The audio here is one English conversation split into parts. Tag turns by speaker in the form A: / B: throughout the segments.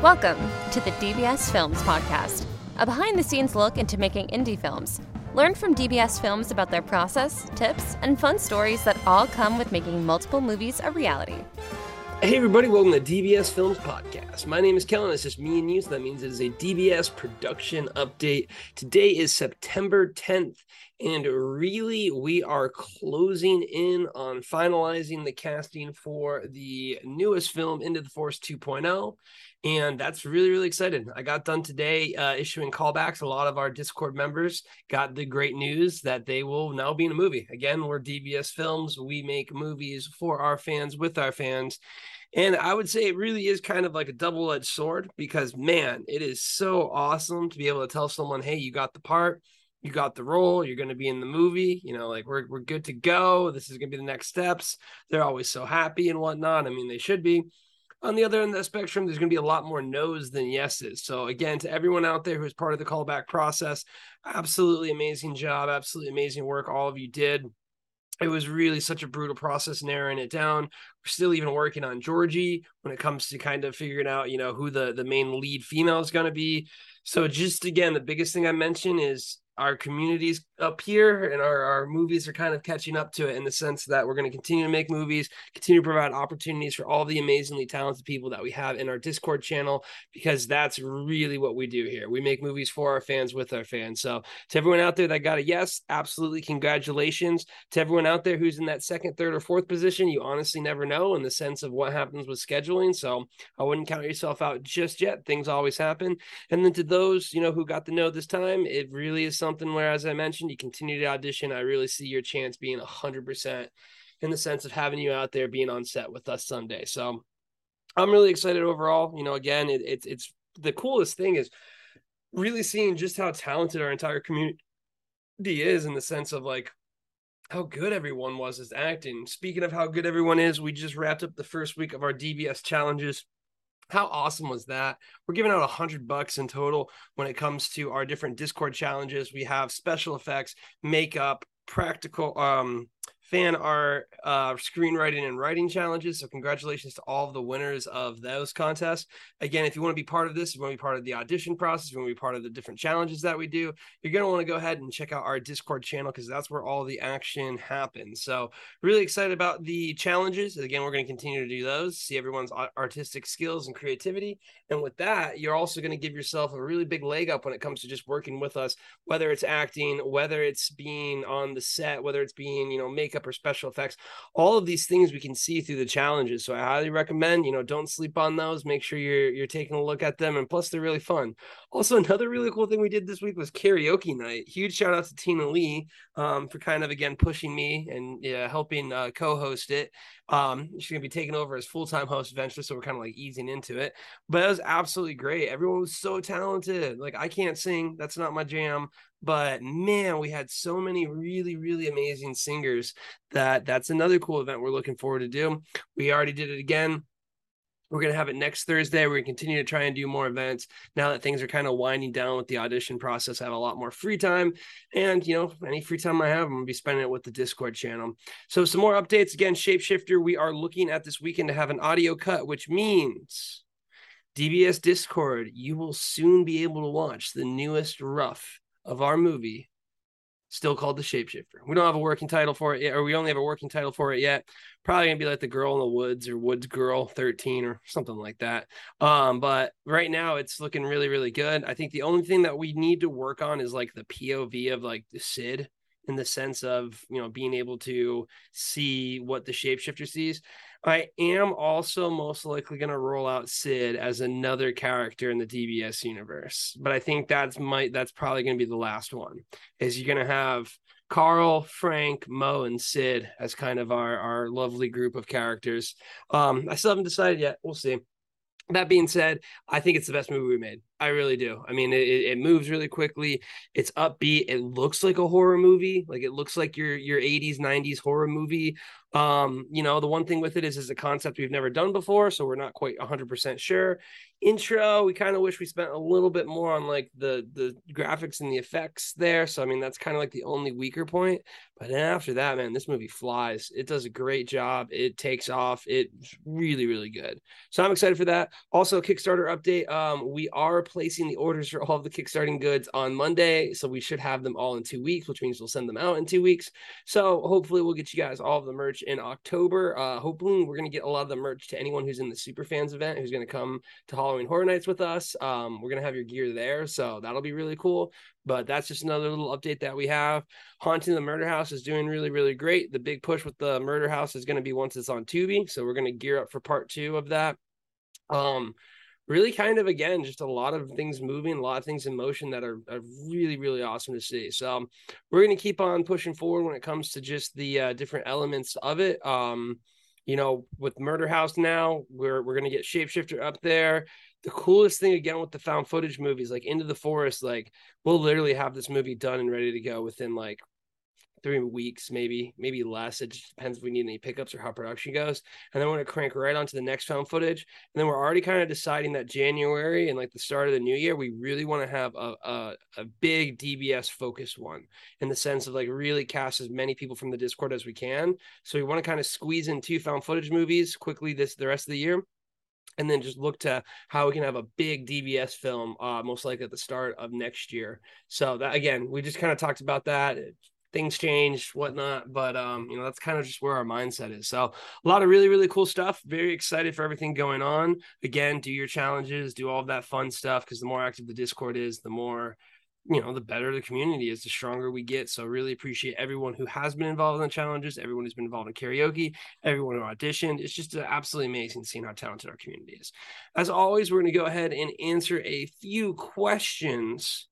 A: Welcome to the DBS Films Podcast, a behind the scenes look into making indie films. Learn from DBS Films about their process, tips, and fun stories that all come with making multiple movies a reality.
B: Hey, everybody, welcome to DBS Films Podcast. My name is Kellen. It's just me and you, so that means it is a DBS production update. Today is September 10th, and really, we are closing in on finalizing the casting for the newest film, Into the Forest 2.0 and that's really really excited i got done today uh, issuing callbacks. A lot of our discord members got the great news that they will now be in a movie. Again we're dbs films. We make movies for our fans with our fans. And i would say it really is kind of like a double-edged sword because man it is so awesome to be able to tell someone hey you got the part you got the role you're going to be in the movie you know like we're, we're good to go this is going to be the next steps they're always so happy and whatnot i mean they should be on the other end of the spectrum, there's going to be a lot more no's than yeses. So, again, to everyone out there who's part of the callback process, absolutely amazing job, absolutely amazing work all of you did. It was really such a brutal process narrowing it down. We're still even working on Georgie when it comes to kind of figuring out, you know, who the the main lead female is going to be. So, just again, the biggest thing I mentioned is our communities up here and our, our movies are kind of catching up to it in the sense that we're going to continue to make movies continue to provide opportunities for all the amazingly talented people that we have in our discord channel because that's really what we do here. We make movies for our fans with our fans. So to everyone out there that got a yes absolutely congratulations. To everyone out there who's in that second third or fourth position you honestly never know in the sense of what happens with scheduling. So i wouldn't count yourself out just yet. Things always happen. And then to those you know who got the no this time it really is something something where, as I mentioned, you continue to audition. I really see your chance being 100% in the sense of having you out there being on set with us someday. So I'm really excited overall. You know, again, it, it's it's the coolest thing is really seeing just how talented our entire community is in the sense of like how good everyone was as acting. Speaking of how good everyone is, we just wrapped up the first week of our DBS challenges how awesome was that? We're giving out a hundred bucks in total when it comes to our different Discord challenges. We have special effects, makeup, practical um fan art, uh, screenwriting, and writing challenges. So, congratulations to all of the winners of those contests. Again, if you want to be part of this, you want to be part of the audition process, you want to be part of the different challenges that we do, you're going to want to go ahead and check out our Discord channel because that's where all the action happens. So, really excited about the challenges. Again, we're going to continue to do those, see everyone's artistic skills and creativity. And with that, you're also going to give yourself a really big leg up when it comes to just working with us, whether it's acting, whether it's being on the set, whether it's being, you know, makeup makeup or special effects. All of these things we can see through the challenges. So i highly recommend you know don't sleep on those. Make sure you're you're taking a look at them and plus they're really fun. Also another really cool thing we did this week was karaoke night. Huge shout out to tina lee um, for kind of again pushing me and yeah, helping uh, co-host it um, she's gonna be taking over as full-time host eventually so we're kind of like easing into it. But it was absolutely great. Everyone was so talented. Like i can't sing that's not my jam. But man we had so many really really amazing singers that that's another cool event we're looking forward to do. We already did it again we're going to have it next Thursday. We're going to continue to try and do more events now that things are kind of winding down with the audition process. I have a lot more free time. And, you know, any free time I have, I'm going to be spending it with the Discord channel. So, some more updates. Again, Shapeshifter, we are looking at this weekend to have an audio cut, which means DBS Discord, you will soon be able to watch the newest rough of our movie, still called The Shapeshifter. We don't have a working title for it yet, or we only have a working title for it yet. Probably gonna be like The Girl in the Woods or Woods Girl 13 or something like that. Um, but right now it's looking really, really good. I think the only thing that we need to work on is like the POV of like the Sid in the sense of you know being able to see what the shapeshifter sees I am also most likely going to roll out Sid as another character in the DBS universe, but I think that's might that's probably going to be the last one. Is you're going to have Carl, Frank, Mo, and Sid as kind of our our lovely group of characters. Um, I still haven't decided yet. We'll see. That being said, I think it's the best movie we made. I really do. I mean, it, it moves really quickly. It's upbeat. It looks like a horror movie. Like it looks like your your 80s, 90s horror movie. Um, you know, the one thing with it is is a concept we've never done before, so we're not quite 100% sure. Intro, we kind of wish we spent a little bit more on like the the graphics and the effects there. So I mean, that's kind of like the only weaker point. But then after that, man, this movie flies. It does a great job. It takes off. It's really really good. So I'm excited for that. Also, Kickstarter update. Um, we are placing the orders for all of the kickstarting goods on Monday, so we should have them all in 2 weeks, which means we'll send them out in 2 weeks. So hopefully we'll get you guys all of the merch in October. Uh, hopefully, we're to get a lot of the merch to anyone who's in the Super Fans event who's to come to Halloween Horror Nights with us. Um, we're to have your gear there, so that'll be really cool. But that's just another little update that we have. Haunting the Murder House is doing really, really great. The big push with the Murder House is going to be once it's on Tubi, so we're going to gear up for part two of that. Um, really kind of again just a lot of things moving a lot of things in motion that are, are really really awesome to see. So um, we're going to keep on pushing forward when it comes to just the uh, different elements of it. Um, you know with murder house now we're, we're going to get shapeshifter up there. The coolest thing again with the found footage movies like into the forest like we'll literally have this movie done and ready to go within like three weeks, maybe, maybe less. It just depends if we need any pickups or how production goes. And then we're gonna crank right onto the next found footage. And then we're already kind of deciding that January and like the start of the new year, we really want to have a, a, a big DBS focused one in the sense of like really cast as many people from the Discord as we can. So we want to kind of squeeze in two found footage movies quickly this the rest of the year and then just look to how we can have a big DBS film, uh, most likely at the start of next year. So that again, we just kind of talked about that things change, whatnot. But um, you know, that's kind of just where our mindset is. So a lot of really, really cool stuff. Very excited for everything going on. Again, do your challenges, do all of that fun stuff because the more active the Discord is, the more you know, the better the community is, the stronger we get. So really appreciate everyone who has been involved in the challenges, everyone who's been involved in karaoke, everyone who auditioned. It's just absolutely amazing seeing how talented our community is. As always, we're going to go ahead and answer a few questions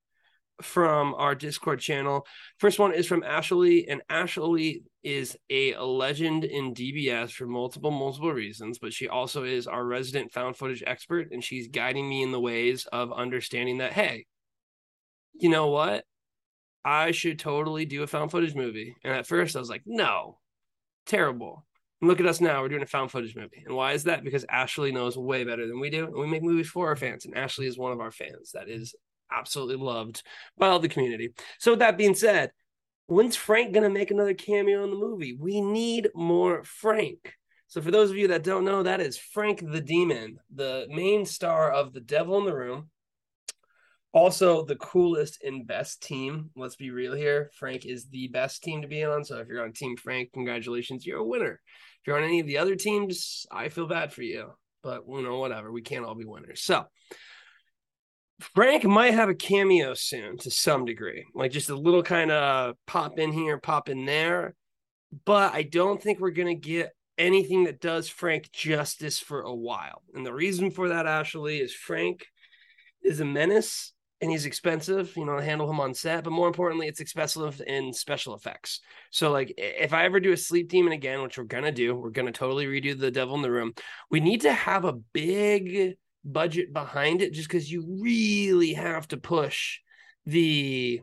B: from our Discord channel. First one is from Ashley, and Ashley is a legend in DBS for multiple, multiple reasons, but she also is our resident found footage expert, and she's guiding me in the ways of understanding that, hey, you know what? I should totally do a found footage movie. And at first I was like, no, terrible. And look at us now. We're doing a found footage movie. And why is that? Because Ashley knows way better than we do. And we make movies for our fans. And Ashley is one of our fans. That is absolutely loved by all the community. So, with that being said, when's Frank to make another cameo in the movie? We need more Frank. So, for those of you that don't know, that is Frank the Demon, the main star of The Devil in the Room. Also, the coolest and best team. Let's be real here. Frank is the best team to be on. So, if you're on Team Frank, congratulations, you're a winner. If you're on any of the other teams, I feel bad for you. But, you know, whatever. We can't all be winners. So, Frank might have a cameo soon to some degree, like just a little kind of pop in here, pop in there. But I don't think we're going to get anything that does Frank justice for a while. And the reason for that, Ashley, is Frank is a menace and he's expensive, you know, to handle him on set. But more importantly, it's expensive in special effects. So, like, if I ever do a sleep demon again, which we're going to do, we're going to totally redo the devil in the room, we need to have a big budget behind it just because you really have to push the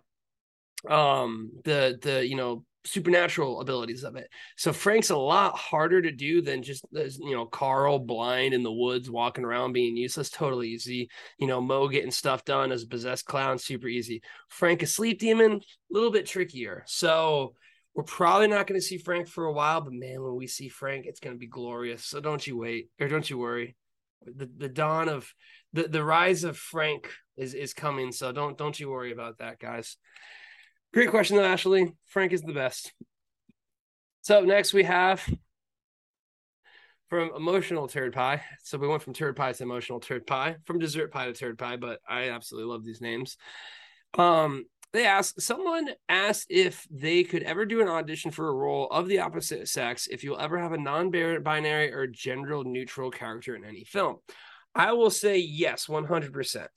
B: um the the you know supernatural abilities of it. So Frank's a lot harder to do than just you know Carl blind in the woods walking around being useless. Totally easy. You know Mo getting stuff done as a possessed clown, super easy. Frank a sleep demon, a little bit trickier. So we're probably not going to see Frank for a while, but man, when we see Frank, it's going to be glorious. So don't you wait or don't you worry the, the dawn of the, the rise of Frank is is coming. So don't don't you worry about that, guys. Great question though, Ashley. Frank is the best. So next we have from emotional turd pie. So we went from turd pie to emotional turd pie, from dessert pie to turd pie, but I absolutely love these names. Um, they asked someone asked if they could ever do an audition for a role of the opposite sex if you'll ever have a non-binary or gender neutral character in any film. I will say yes 100%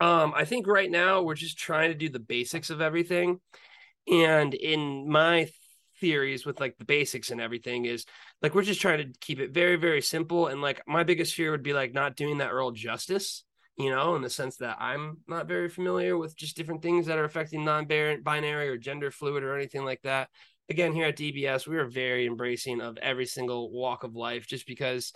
B: um i think right now we're just trying to do the basics of everything and in my theories with like the basics and everything is like we're just trying to keep it very very simple and like my biggest fear would be like not doing that role justice you know, in the sense that I'm not very familiar with just different things that are affecting non binary or gender fluid or anything like that. Again, here at DBS, we are very embracing of every single walk of life just because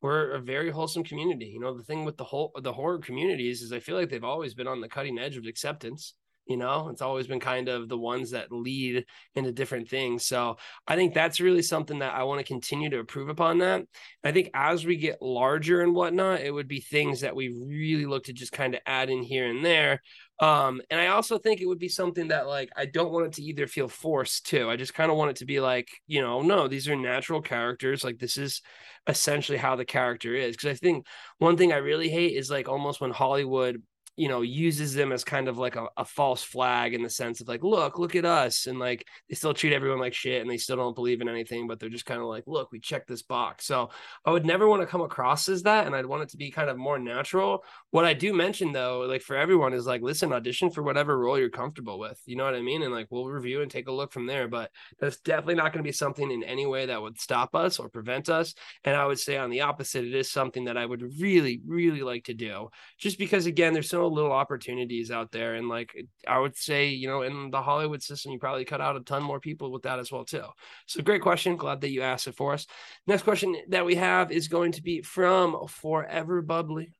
B: we're a very wholesome community. You know, the thing with the whole the horror communities is I feel like they've always been on the cutting edge of acceptance you know it's always been kind of the ones that lead into different things. So i think that's really something that i want to continue to improve upon that. I think as we get larger and whatnot it would be things that we really look to just kind of add in here and there. Um and i also think it would be something that like i don't want it to either feel forced too. I just kind of want it to be like you know no these are natural characters like this is essentially how the character is. Because i think one thing i really hate is like almost when hollywood you know uses them as kind of like a, a, false flag in the sense of like look look at us and like they still treat everyone like shit and they still don't believe in anything but they're just kind of like look we checked this box. So i would never want to come across as that and i'd want it to be kind of more natural. What i do mention though like for everyone is like listen audition for whatever role you're comfortable with you know what i mean? And like we'll review and take a look from there but that's definitely not going to be something in any way that would stop us or prevent us and i would say on the opposite it is something that i would really really like to do. Just because again there's so little opportunities out there. And like I would say, you know, in the Hollywood system, you probably cut out a ton more people with that as well, too. So great question. Glad that you asked it for us. Next question that we have is going to be from Forever Bubbly.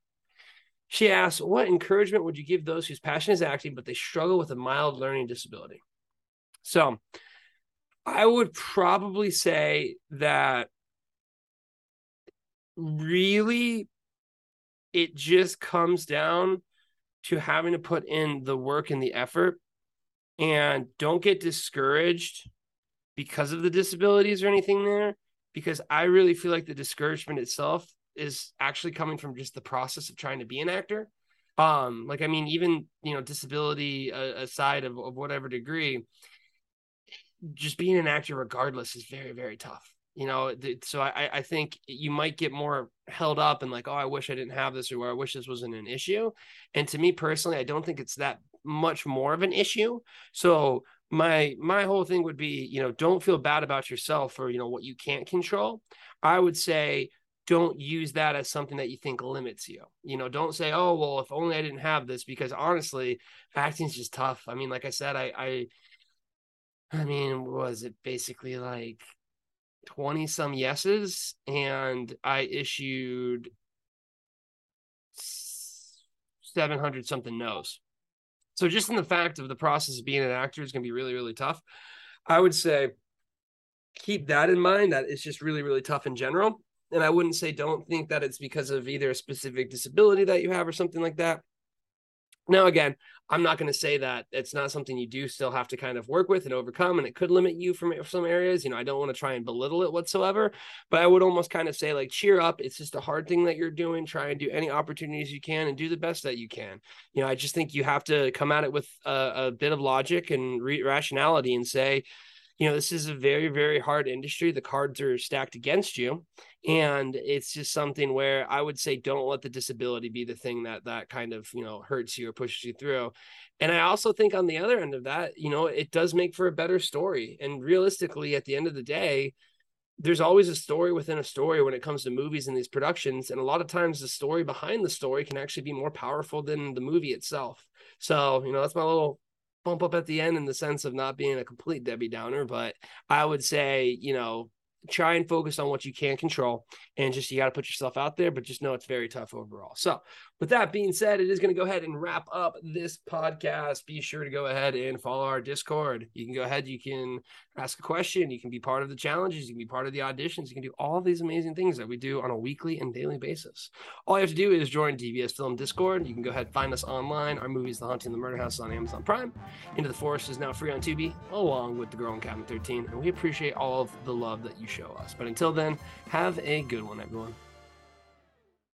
B: She asks, What encouragement would you give those whose passion is acting, but they struggle with a mild learning disability? So I would probably say that really it just comes down to having to put in the work and the effort. And don't get discouraged because of the disabilities or anything there because i really feel like the discouragement itself is actually coming from just the process of trying to be an actor. Um like i mean even you know disability uh, aside of, of whatever degree just being an actor regardless is very very tough you know so i i think you might get more held up and like oh i wish i didn't have this or i wish this wasn't an issue and to me personally i don't think it's that much more of an issue so my my whole thing would be you know don't feel bad about yourself for you know what you can't control i would say don't use that as something that you think limits you. You know, don't say, "Oh, well, if only I didn't have this," because honestly, acting's just tough. I mean, like I said, I, I, I mean, was it basically like 20 some yeses and I issued 700 something no's. So just in the fact of the process of being an actor is going to be really, really tough. I would say keep that in mind that it's just really, really tough in general. And I wouldn't say don't think that it's because of either a specific disability that you have or something like that. Now, again, I'm not going to say that it's not something you do still have to kind of work with and overcome, and it could limit you from some areas. You know, I don't want to try and belittle it whatsoever, but I would almost kind of say, like, cheer up. It's just a hard thing that you're doing. Try and do any opportunities you can and do the best that you can. You know, I just think you have to come at it with a, a bit of logic and re- rationality and say, you know, this is a very, very hard industry. The cards are stacked against you. And it's just something where I would say don't let the disability be the thing that that kind of, you know, hurts you or pushes you through. And I also think on the other end of that, you know, it does make for a better story. And realistically, at the end of the day, there's always a story within a story when it comes to movies and these productions. And a lot of times the story behind the story can actually be more powerful than the movie itself. So, you know, that's my little bump up at the end in the sense of not being a complete Debbie Downer, but I would say, you know, try and focus on what you can control and just you got to put yourself out there but just know it's very tough overall. So with that being said it is going to go ahead and wrap up this podcast. Be sure to go ahead and follow our discord. You can go ahead you can ask a question you can be part of the challenges you can be part of the auditions you can do all these amazing things that we do on a weekly and daily basis. All you have to do is join dbs film discord. You can go ahead and find us online our movies the haunting the murder house on amazon prime. Into the forest is now free on tubi along with the girl in cabin 13 and we appreciate all of the love that you show us. But until then, have a good one, everyone.